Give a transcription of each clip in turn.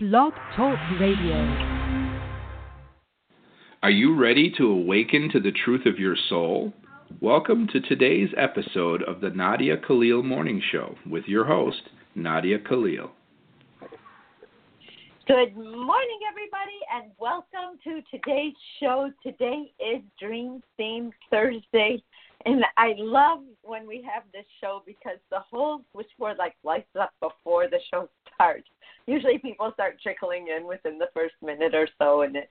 Blog Talk Radio. Are you ready to awaken to the truth of your soul? Welcome to today's episode of the Nadia Khalil Morning Show with your host, Nadia Khalil. Good morning, everybody, and welcome to today's show. Today is Dream Theme Thursday, and I love when we have this show because the whole switchboard like lights up before the show starts. Usually, people start trickling in within the first minute or so, and it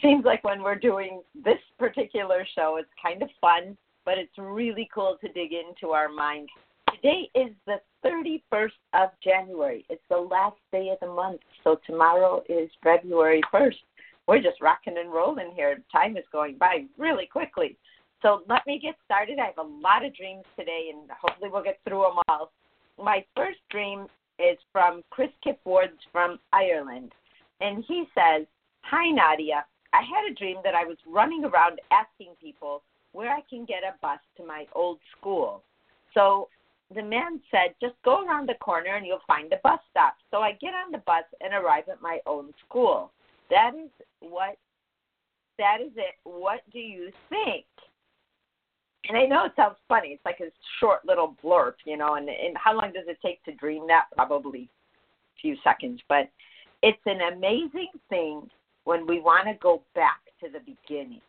seems like when we're doing this particular show, it's kind of fun, but it's really cool to dig into our mind. Today is the 31st of January. It's the last day of the month, so tomorrow is February 1st. We're just rocking and rolling here. Time is going by really quickly. So let me get started. I have a lot of dreams today, and hopefully we'll get through them all. My first dream is from Chris Kipwoods from Ireland, and he says, "Hi Nadia, I had a dream that I was running around asking people where I can get a bus to my old school. So the man said, just go around the corner and you'll find a bus stop. So I get on the bus and arrive at my own school. That is what that is it. What do you think? And I know it sounds funny. It's like a short little blurb, you know, and, and how long does it take to dream that? Probably a few seconds. But it's an amazing thing when we want to go back to the beginning.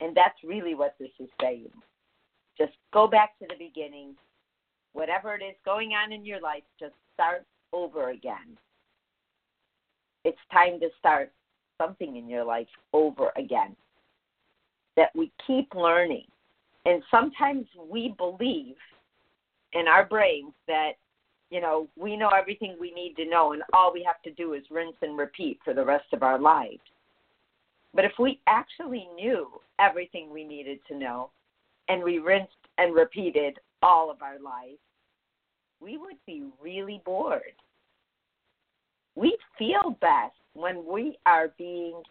And that's really what this is saying. Just go back to the beginning. Whatever it is going on in your life, just start over again. It's time to start something in your life over again. That we keep learning and sometimes we believe in our brains that you know we know everything we need to know and all we have to do is rinse and repeat for the rest of our lives. But if we actually knew everything we needed to know and we rinsed and repeated all of our lives we would be really bored. We feel best when we are being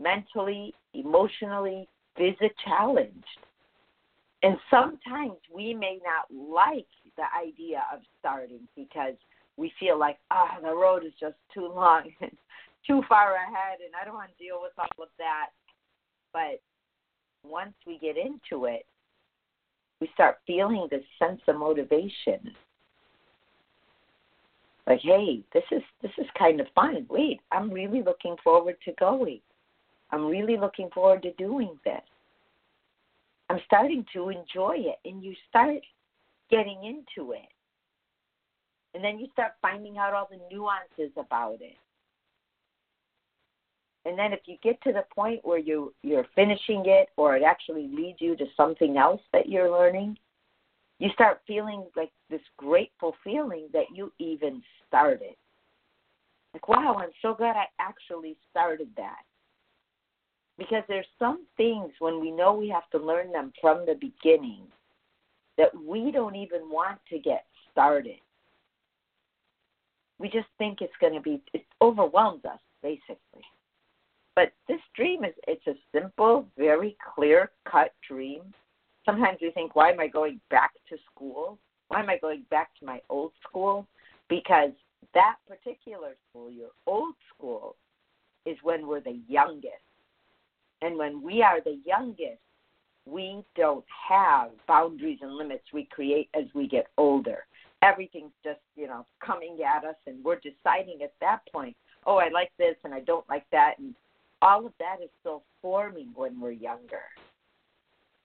mentally emotionally physically challenged and sometimes we may not like the idea of starting because we feel like, oh, the road is just too long and too far ahead, and I don't want to deal with all of that. But once we get into it, we start feeling this sense of motivation. Like, hey, this is this is kind of fun. Wait, I'm really looking forward to going. I'm really looking forward to doing this. I'm starting to enjoy it. And you start getting into it. And then you start finding out all the nuances about it. And then if you get to the point where you you're finishing it or it actually leads you to something else that you're learning, you start feeling like this grateful feeling that you even started. Like, wow, I'm so glad I actually started that. Because there's some things when we know we have to learn them from the beginning that we don't even want to get started. We just think it's going to be, it overwhelms us, basically. But this dream is, it's a simple, very clear cut dream. Sometimes we think, why am I going back to school? Why am I going back to my old school? Because that particular school, your old school, is when we're the youngest and when we are the youngest, we don't have boundaries and limits we create as we get older. Everything's just, you know, coming at us, and we're deciding at that point, oh, I like this and I don't like that. And all of that is still forming when we're younger.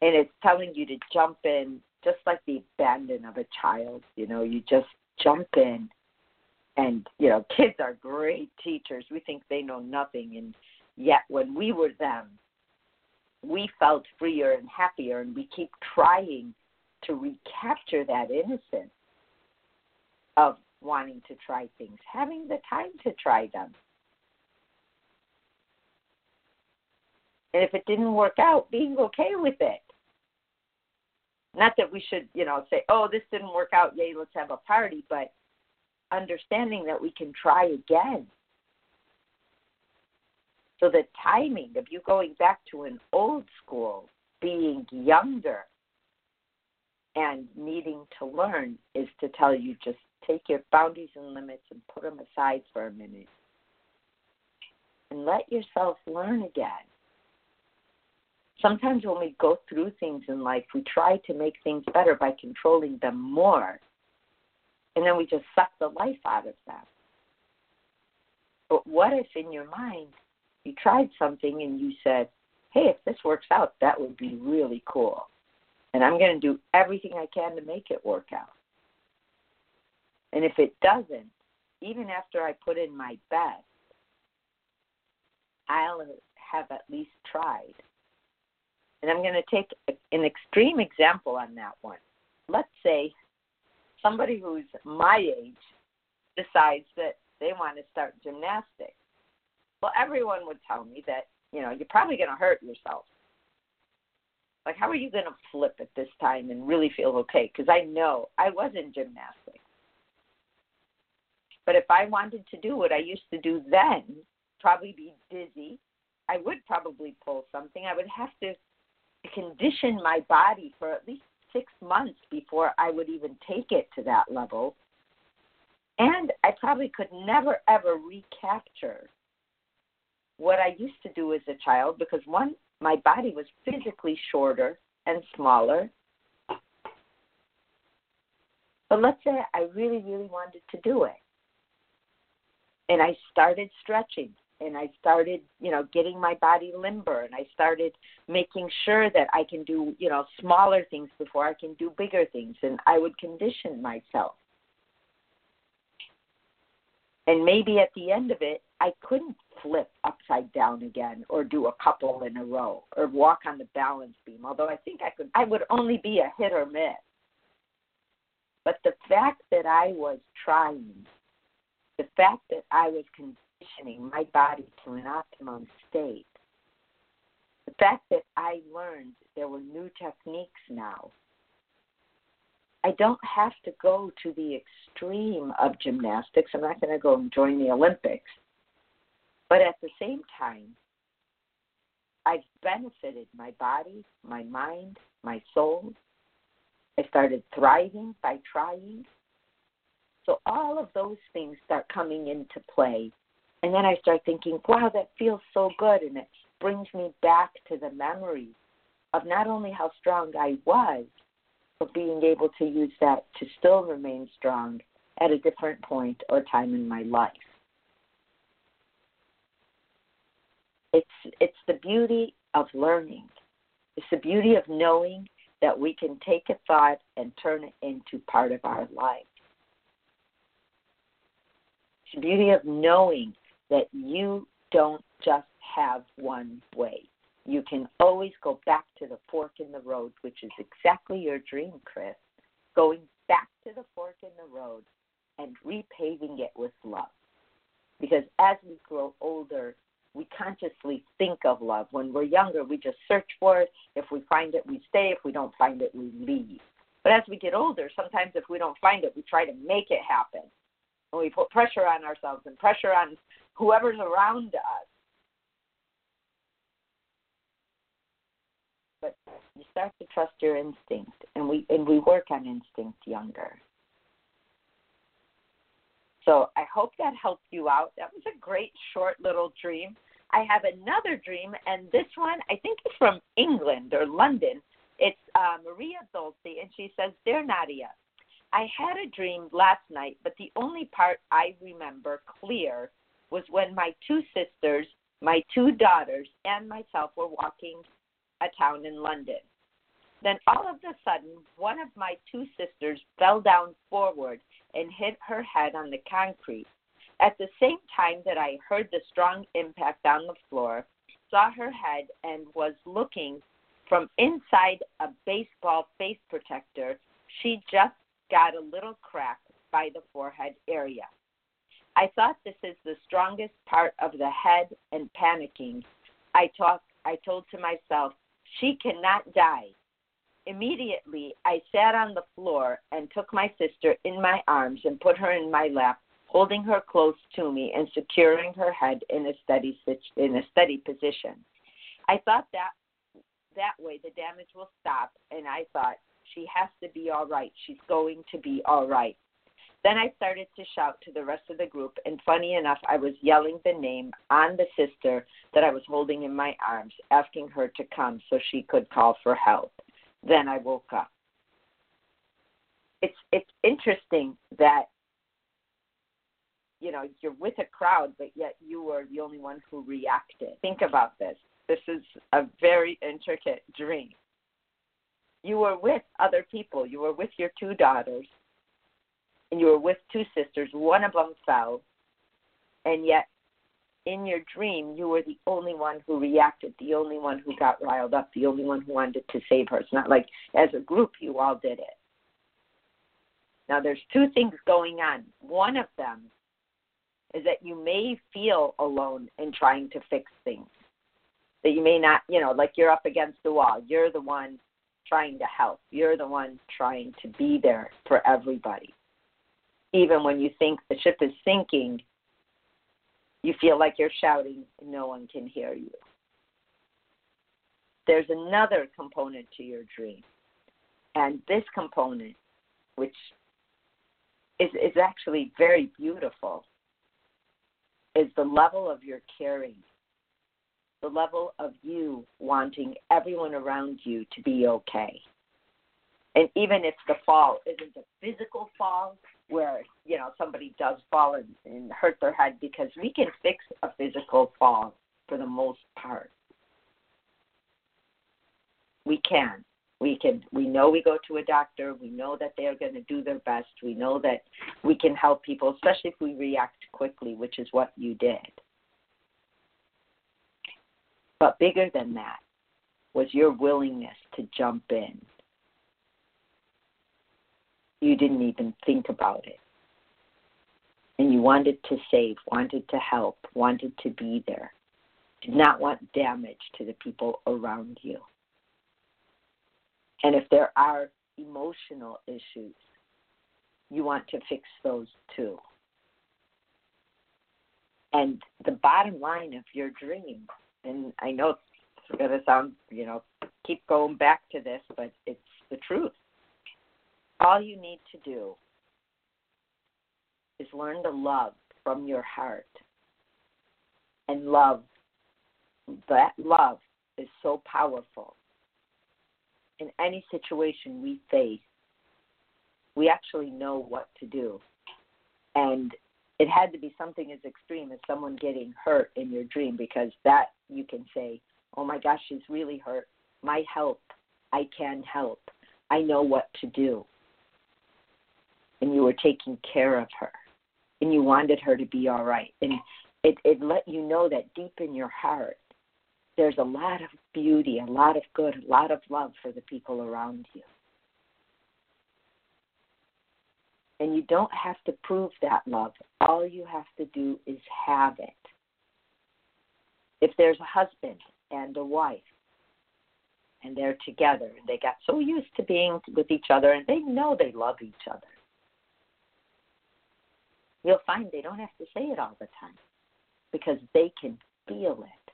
And it's telling you to jump in just like the abandon of a child. You know, you just jump in. And, you know, kids are great teachers. We think they know nothing. And yet, when we were them, we felt freer and happier, and we keep trying to recapture that innocence of wanting to try things, having the time to try them. And if it didn't work out, being okay with it. Not that we should, you know, say, oh, this didn't work out, yay, let's have a party, but understanding that we can try again so the timing of you going back to an old school, being younger, and needing to learn is to tell you just take your boundaries and limits and put them aside for a minute and let yourself learn again. Sometimes when we go through things in life, we try to make things better by controlling them more. And then we just suck the life out of them. But what if in your mind you tried something and you said, hey, if this works out, that would be really cool. And I'm going to do everything I can to make it work out. And if it doesn't, even after I put in my best, I'll have at least tried. And I'm going to take an extreme example on that one. Let's say somebody who's my age decides that they want to start gymnastics. Well, everyone would tell me that, you know, you're probably going to hurt yourself. Like, how are you going to flip at this time and really feel okay? Because I know I was in gymnastics. But if I wanted to do what I used to do then, probably be dizzy, I would probably pull something. I would have to condition my body for at least six months before I would even take it to that level. And I probably could never, ever recapture what I used to do as a child because one, my body was physically shorter and smaller. But let's say I really, really wanted to do it. And I started stretching and I started, you know, getting my body limber and I started making sure that I can do, you know, smaller things before I can do bigger things and I would condition myself. And maybe at the end of it, I couldn't flip upside down again or do a couple in a row or walk on the balance beam, although I think I could I would only be a hit or miss. But the fact that I was trying, the fact that I was conditioning my body to an optimum state, the fact that I learned there were new techniques now I don't have to go to the extreme of gymnastics. I'm not going to go and join the Olympics. But at the same time, I've benefited my body, my mind, my soul. I started thriving by trying. So all of those things start coming into play. And then I start thinking, wow, that feels so good. And it brings me back to the memory of not only how strong I was, of being able to use that to still remain strong at a different point or time in my life. It's it's the beauty of learning. It's the beauty of knowing that we can take a thought and turn it into part of our life. It's the beauty of knowing that you don't just have one way you can always go back to the fork in the road, which is exactly your dream, Chris. Going back to the fork in the road and repaving it with love. Because as we grow older, we consciously think of love. When we're younger, we just search for it. If we find it, we stay. If we don't find it, we leave. But as we get older, sometimes if we don't find it, we try to make it happen. And we put pressure on ourselves and pressure on whoever's around us but you start to trust your instinct and we and we work on instinct younger so i hope that helped you out that was a great short little dream i have another dream and this one i think is from england or london it's uh, maria dolce and she says dear nadia i had a dream last night but the only part i remember clear was when my two sisters my two daughters and myself were walking a town in London. Then all of a sudden, one of my two sisters fell down forward and hit her head on the concrete. At the same time that I heard the strong impact on the floor, saw her head, and was looking from inside a baseball face protector, she just got a little crack by the forehead area. I thought this is the strongest part of the head and panicking. I talk I told to myself, she cannot die. Immediately, I sat on the floor and took my sister in my arms and put her in my lap, holding her close to me and securing her head in a steady in a steady position. I thought that that way the damage will stop, and I thought she has to be all right. She's going to be all right. Then I started to shout to the rest of the group, and funny enough, I was yelling the name on the sister that I was holding in my arms, asking her to come so she could call for help. Then I woke up. It's it's interesting that you know you're with a crowd, but yet you were the only one who reacted. Think about this. This is a very intricate dream. You were with other people. You were with your two daughters and you were with two sisters, one of them fell, and yet in your dream you were the only one who reacted, the only one who got riled up, the only one who wanted to save her. It's not like as a group you all did it. Now there's two things going on. One of them is that you may feel alone in trying to fix things. That you may not, you know, like you're up against the wall. You're the one trying to help. You're the one trying to be there for everybody even when you think the ship is sinking, you feel like you're shouting and no one can hear you. There's another component to your dream. And this component, which is, is actually very beautiful, is the level of your caring, the level of you wanting everyone around you to be okay. And even if the fall isn't a physical fall, where you know somebody does fall and, and hurt their head because we can fix a physical fall for the most part. We can. We can. We know we go to a doctor. We know that they are going to do their best. We know that we can help people, especially if we react quickly, which is what you did. But bigger than that was your willingness to jump in you didn't even think about it. And you wanted to save, wanted to help, wanted to be there, did not want damage to the people around you. And if there are emotional issues, you want to fix those too. And the bottom line of your dream, and I know it's going to sound, you know, keep going back to this, but it's the truth all you need to do is learn to love from your heart. And love, that love is so powerful. In any situation we face, we actually know what to do. And it had to be something as extreme as someone getting hurt in your dream because that you can say, oh my gosh, she's really hurt. My help. I can help. I know what to do and you were taking care of her and you wanted her to be all right and it it let you know that deep in your heart there's a lot of beauty a lot of good a lot of love for the people around you. And you don't have to prove that love. All you have to do is have it. If there's a husband and a wife and they're together and they got so used to being with each other and they know they love each other you'll find they don't have to say it all the time because they can feel it.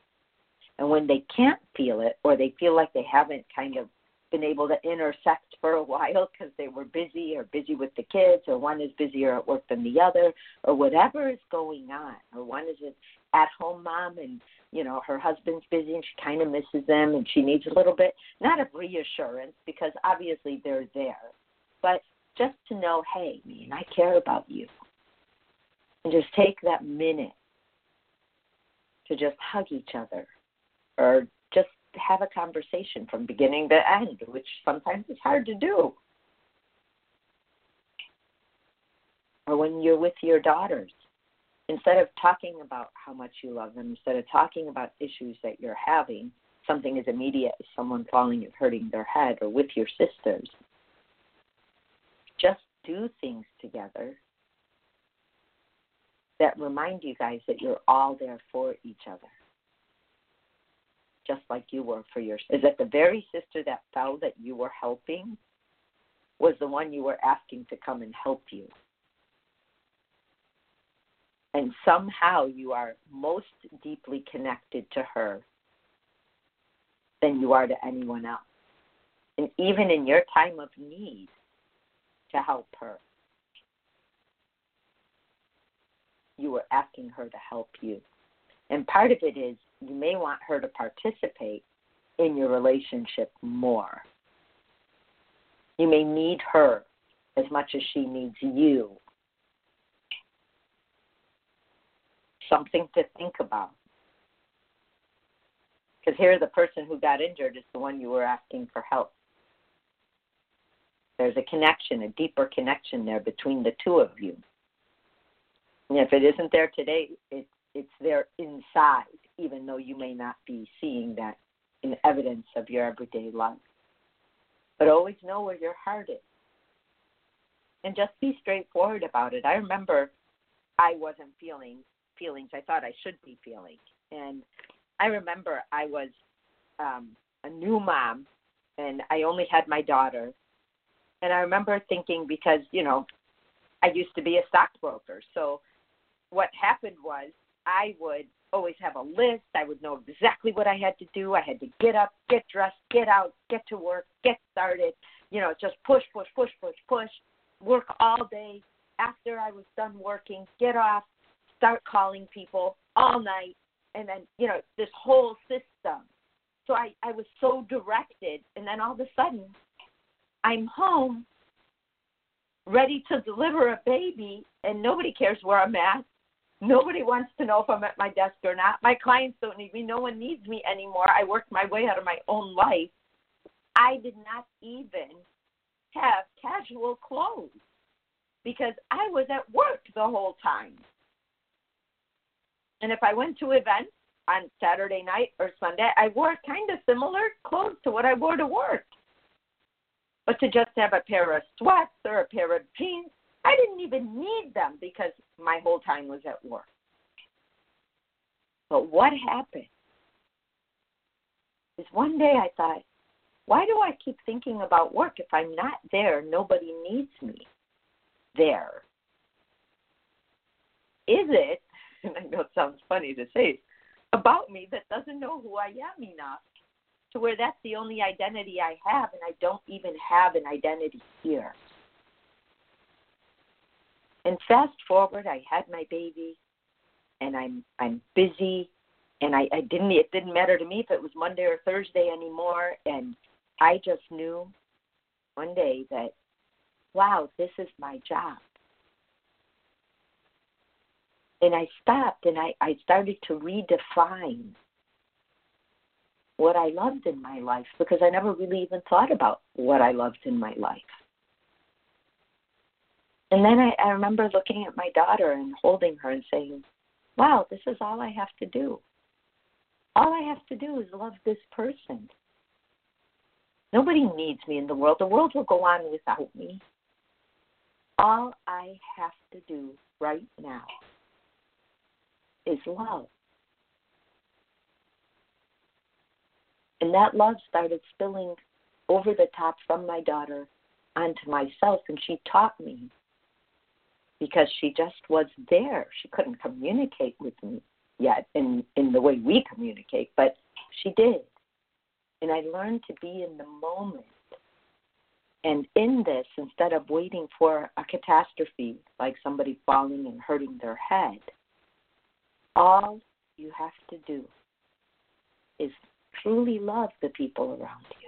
And when they can't feel it or they feel like they haven't kind of been able to intersect for a while because they were busy or busy with the kids or one is busier at work than the other or whatever is going on or one is an at home mom and you know her husband's busy and she kind of misses them and she needs a little bit not of reassurance because obviously they're there but just to know hey man i care about you. And just take that minute to just hug each other or just have a conversation from beginning to end, which sometimes is hard to do. Or when you're with your daughters, instead of talking about how much you love them, instead of talking about issues that you're having, something as immediate as someone falling and hurting their head, or with your sisters, just do things together that remind you guys that you're all there for each other. Just like you were for yours. Is that the very sister that fell that you were helping was the one you were asking to come and help you. And somehow you are most deeply connected to her than you are to anyone else. And even in your time of need, to help her you were asking her to help you. And part of it is you may want her to participate in your relationship more. You may need her as much as she needs you. Something to think about. Because here, the person who got injured is the one you were asking for help. There's a connection, a deeper connection there between the two of you. And if it isn't there today, it, it's there inside, even though you may not be seeing that in evidence of your everyday life. But always know where your heart is. And just be straightforward about it. I remember I wasn't feeling feelings I thought I should be feeling. And I remember I was um, a new mom and I only had my daughter. And I remember thinking because, you know, I used to be a stockbroker. So what happened was I would always have a list. I would know exactly what I had to do. I had to get up, get dressed, get out, get to work, get started. You know, just push, push, push, push, push. Work all day. After I was done working, get off, start calling people all night, and then you know this whole system. So I I was so directed, and then all of a sudden, I'm home, ready to deliver a baby, and nobody cares where I'm at Nobody wants to know if I'm at my desk or not. My clients don't need me. No one needs me anymore. I worked my way out of my own life. I did not even have casual clothes because I was at work the whole time. And if I went to events on Saturday night or Sunday, I wore kind of similar clothes to what I wore to work. But to just have a pair of sweats or a pair of jeans, I didn't even need them because my whole time was at work. But what happened is one day I thought, why do I keep thinking about work? If I'm not there, nobody needs me there. Is it, and I know it sounds funny to say, about me that doesn't know who I am enough to where that's the only identity I have, and I don't even have an identity here? And fast forward, I had my baby, and I'm I'm busy, and I, I didn't it didn't matter to me if it was Monday or Thursday anymore, and I just knew one day that, wow, this is my job. And I stopped and I, I started to redefine what I loved in my life because I never really even thought about what I loved in my life. And then I, I remember looking at my daughter and holding her and saying, Wow, this is all I have to do. All I have to do is love this person. Nobody needs me in the world. The world will go on without me. All I have to do right now is love. And that love started spilling over the top from my daughter onto myself, and she taught me because she just was there. She couldn't communicate with me yet in in the way we communicate, but she did. And I learned to be in the moment. And in this, instead of waiting for a catastrophe like somebody falling and hurting their head, all you have to do is truly love the people around you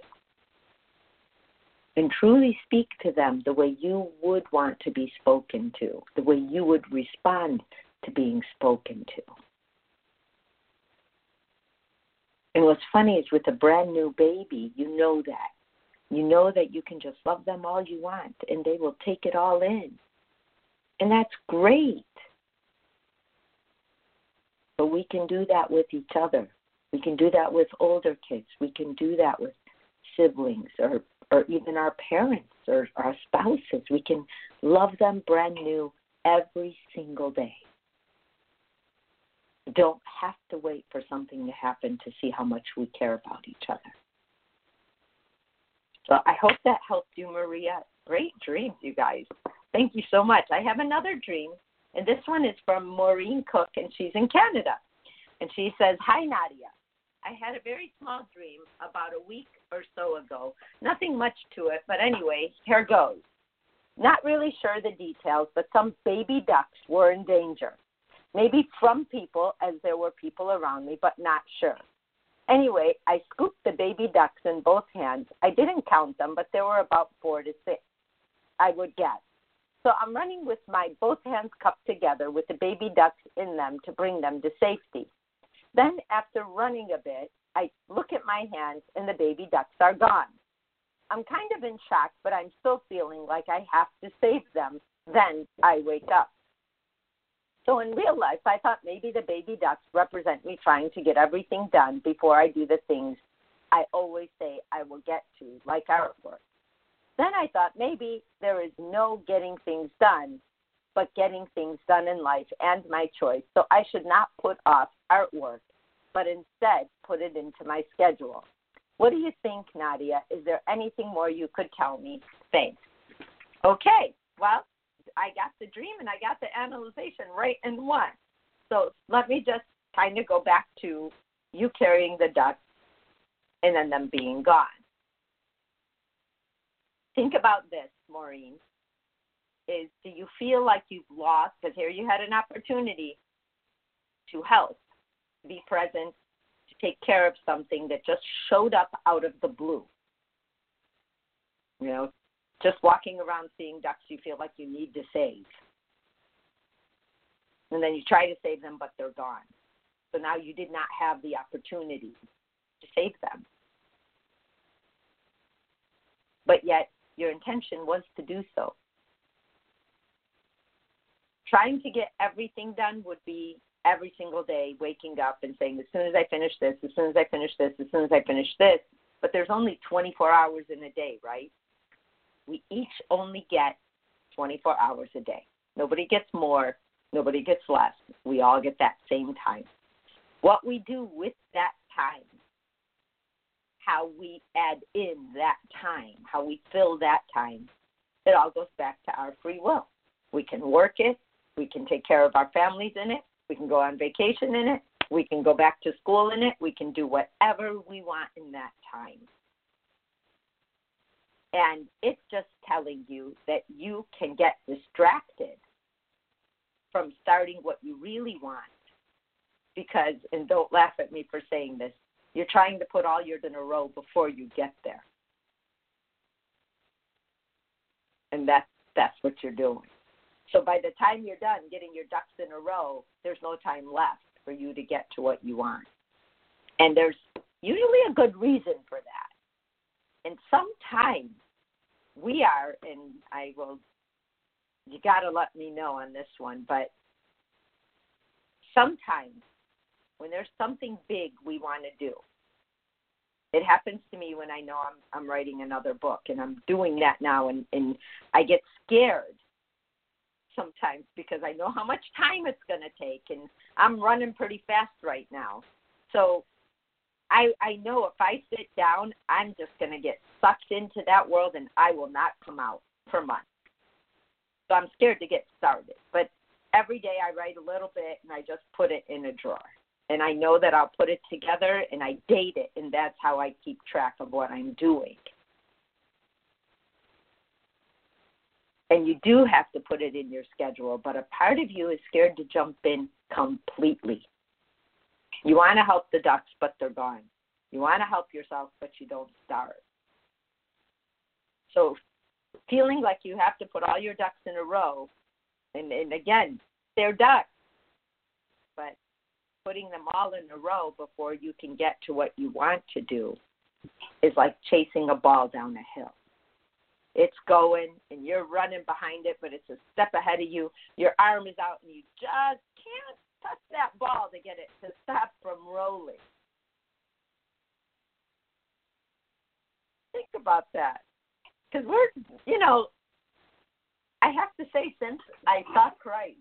and truly speak to them the way you would want to be spoken to, the way you would respond to being spoken to. And what's funny is with a brand new baby, you know that. You know that you can just love them all you want and they will take it all in. And that's great. But we can do that with each other. We can do that with older kids. We can do that with siblings or or even our parents or our spouses. We can love them brand new every single day. Don't have to wait for something to happen to see how much we care about each other. So I hope that helped you, Maria. Great dreams, you guys. Thank you so much. I have another dream, and this one is from Maureen Cook, and she's in Canada. And she says, Hi, Nadia. I had a very small dream about a week or so ago. Nothing much to it, but anyway, here goes. Not really sure the details, but some baby ducks were in danger. maybe from people, as there were people around me, but not sure. Anyway, I scooped the baby ducks in both hands. I didn't count them, but there were about four to six, I would guess. So I'm running with my both hands cupped together with the baby ducks in them to bring them to safety. Then, after running a bit, I look at my hands and the baby ducks are gone. I'm kind of in shock, but I'm still feeling like I have to save them. Then I wake up. So in real life, I thought maybe the baby ducks represent me trying to get everything done before I do the things I always say I will get to, like artwork. Then I thought maybe there is no getting things done, but getting things done in life and my choice. So I should not put off artwork, but instead put it into my schedule. What do you think, Nadia? Is there anything more you could tell me? Thanks. Okay, well, I got the dream and I got the analyzation right in one. So let me just kind of go back to you carrying the ducks and then them being gone. Think about this, Maureen. Is do you feel like you've lost? Because here you had an opportunity to help, be present, to take care of something that just showed up out of the blue. You know, just walking around seeing ducks you feel like you need to save. And then you try to save them, but they're gone. So now you did not have the opportunity to save them. But yet, your intention was to do so. Trying to get everything done would be every single day waking up and saying, as soon as I finish this, as soon as I finish this, as soon as I finish this. But there's only 24 hours in a day, right? We each only get 24 hours a day. Nobody gets more, nobody gets less. We all get that same time. What we do with that time, how we add in that time, how we fill that time, it all goes back to our free will. We can work it, we can take care of our families in it, we can go on vacation in it, we can go back to school in it, we can do whatever we want in that time. And it's just telling you that you can get distracted from starting what you really want. Because, and don't laugh at me for saying this, you're trying to put all yours in a row before you get there. And that's that's what you're doing. So by the time you're done getting your ducks in a row, there's no time left for you to get to what you want. And there's usually a good reason for that. And sometimes we are, and I will, you got to let me know on this one, but sometimes when there's something big we want to do, it happens to me when I know I'm I'm writing another book and I'm doing that now and, and I get scared sometimes because I know how much time it's going to take and I'm running pretty fast right now. So I I know if I sit down, I'm just going to get sucked into that world and I will not come out for months. So I'm scared to get started. But every day I write a little bit and I just put it in a drawer. And I know that I'll put it together and I date it and that's how I keep track of what I'm doing. And you do have to put it in your schedule, but a part of you is scared to jump in completely. You want to help the ducks, but they're gone. You want to help yourself, but you don't start. So, feeling like you have to put all your ducks in a row, and, and again, they're ducks, but putting them all in a row before you can get to what you want to do is like chasing a ball down a hill. It's going and you're running behind it, but it's a step ahead of you. Your arm is out and you just can't touch that ball to get it to stop from rolling. Think about that. Because we're, you know, I have to say, since I saw Christ,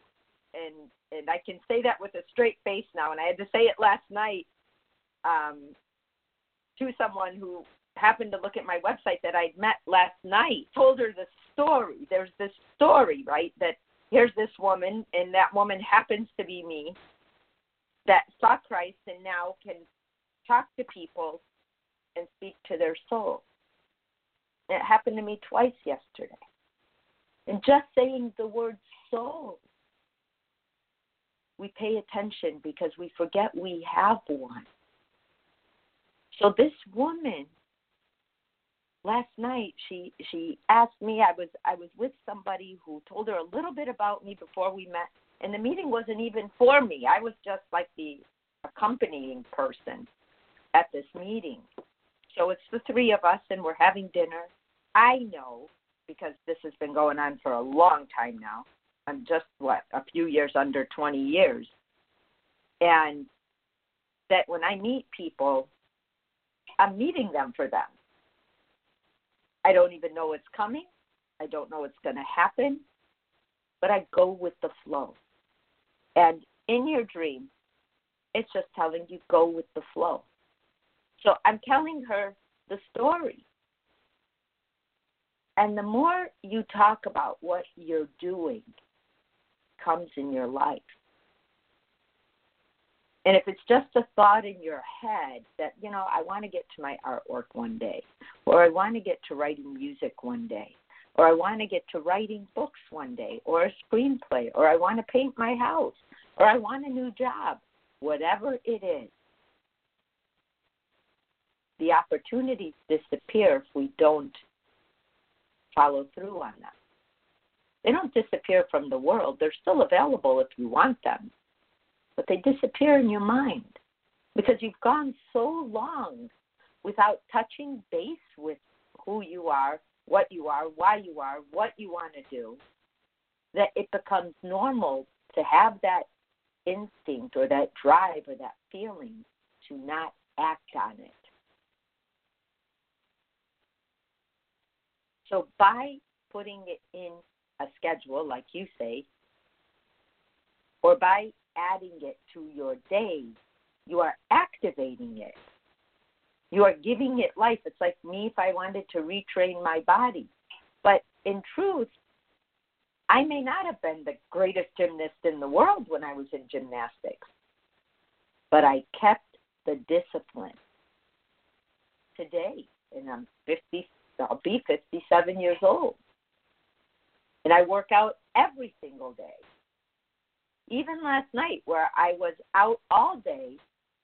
and and I can say that with a straight face now, and I had to say it last night um, to someone who happened to look at my website that I'd met last night. Told her the story. There's this story, right? That here's this woman, and that woman happens to be me, that saw Christ and now can talk to people and speak to their soul. It happened to me twice yesterday. And just saying the word soul we pay attention because we forget we have one. So this woman last night she she asked me I was I was with somebody who told her a little bit about me before we met and the meeting wasn't even for me. I was just like the accompanying person at this meeting. So it's the three of us and we're having dinner. I know because this has been going on for a long time now. I'm just what a few years under 20 years. And that when I meet people, I'm meeting them for them. I don't even know what's coming. I don't know what's going to happen, but I go with the flow. And in your dream, it's just telling you go with the flow. So I'm telling her the story. And the more you talk about what you're doing comes in your life. And if it's just a thought in your head that, you know, I want to get to my artwork one day, or I want to get to writing music one day, or I want to get to writing books one day, or a screenplay, or I want to paint my house, or I want a new job, whatever it is, the opportunities disappear if we don't follow through on them. They don't disappear from the world, they're still available if you want them but they disappear in your mind because you've gone so long without touching base with who you are, what you are, why you are, what you want to do, that it becomes normal to have that instinct or that drive or that feeling to not act on it. So by putting it in a schedule, like you say, or by adding it to your day. You are activating it. You are giving it life. It's like me if I wanted to retrain my body. But in truth, I may not have been the greatest gymnast in the world when I was in gymnastics, but I kept the discipline. Today, and I'm 50, I'll be 57 years old. And I work out every single day even last night where I was out all day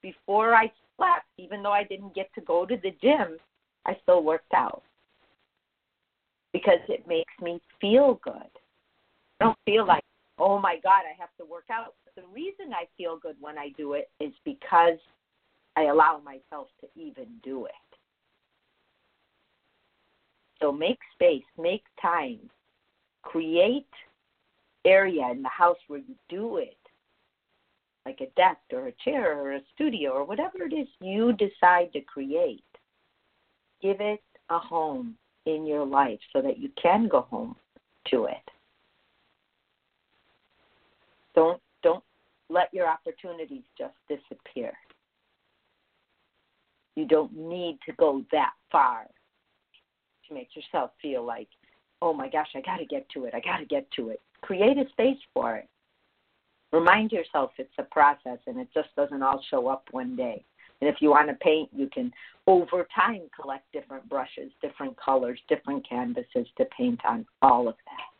before I slept, even though I didn't get to go to the gym, I still worked out because it makes me feel good. I don't feel like, oh my God, I have to work out. The reason I feel good when I do it is because I allow myself to even do it. So make space, make time, create area in the house where you do it, like a desk or a chair or a studio or whatever it is you decide to create, give it a home in your life so that you can go home to it. Don't don't let your opportunities just disappear. You don't need to go that far to make yourself feel like, oh my gosh, I got to get to it. I got to get to it create a space for it. Remind yourself it's a process and it just doesn't all show up one day. And if you want to paint, you can over time collect different brushes, different colors, different canvases to paint on all of that.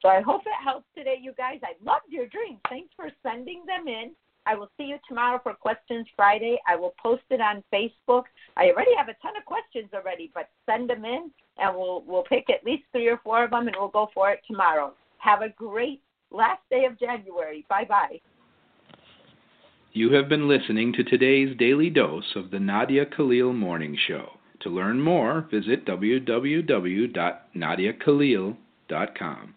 So I hope it helps today, you guys. I loved your dreams. Thanks for sending them in. I will see you tomorrow for Questions Friday. I will post it on Facebook. I already have a ton of questions already, but send them in, and we'll we'll pick at least three or four of them, and we'll go for it tomorrow. Have a great last day of January. Bye bye. You have been listening to today's daily dose of the Nadia Khalil Morning Show. To learn more, visit www.nadiakhalil.com.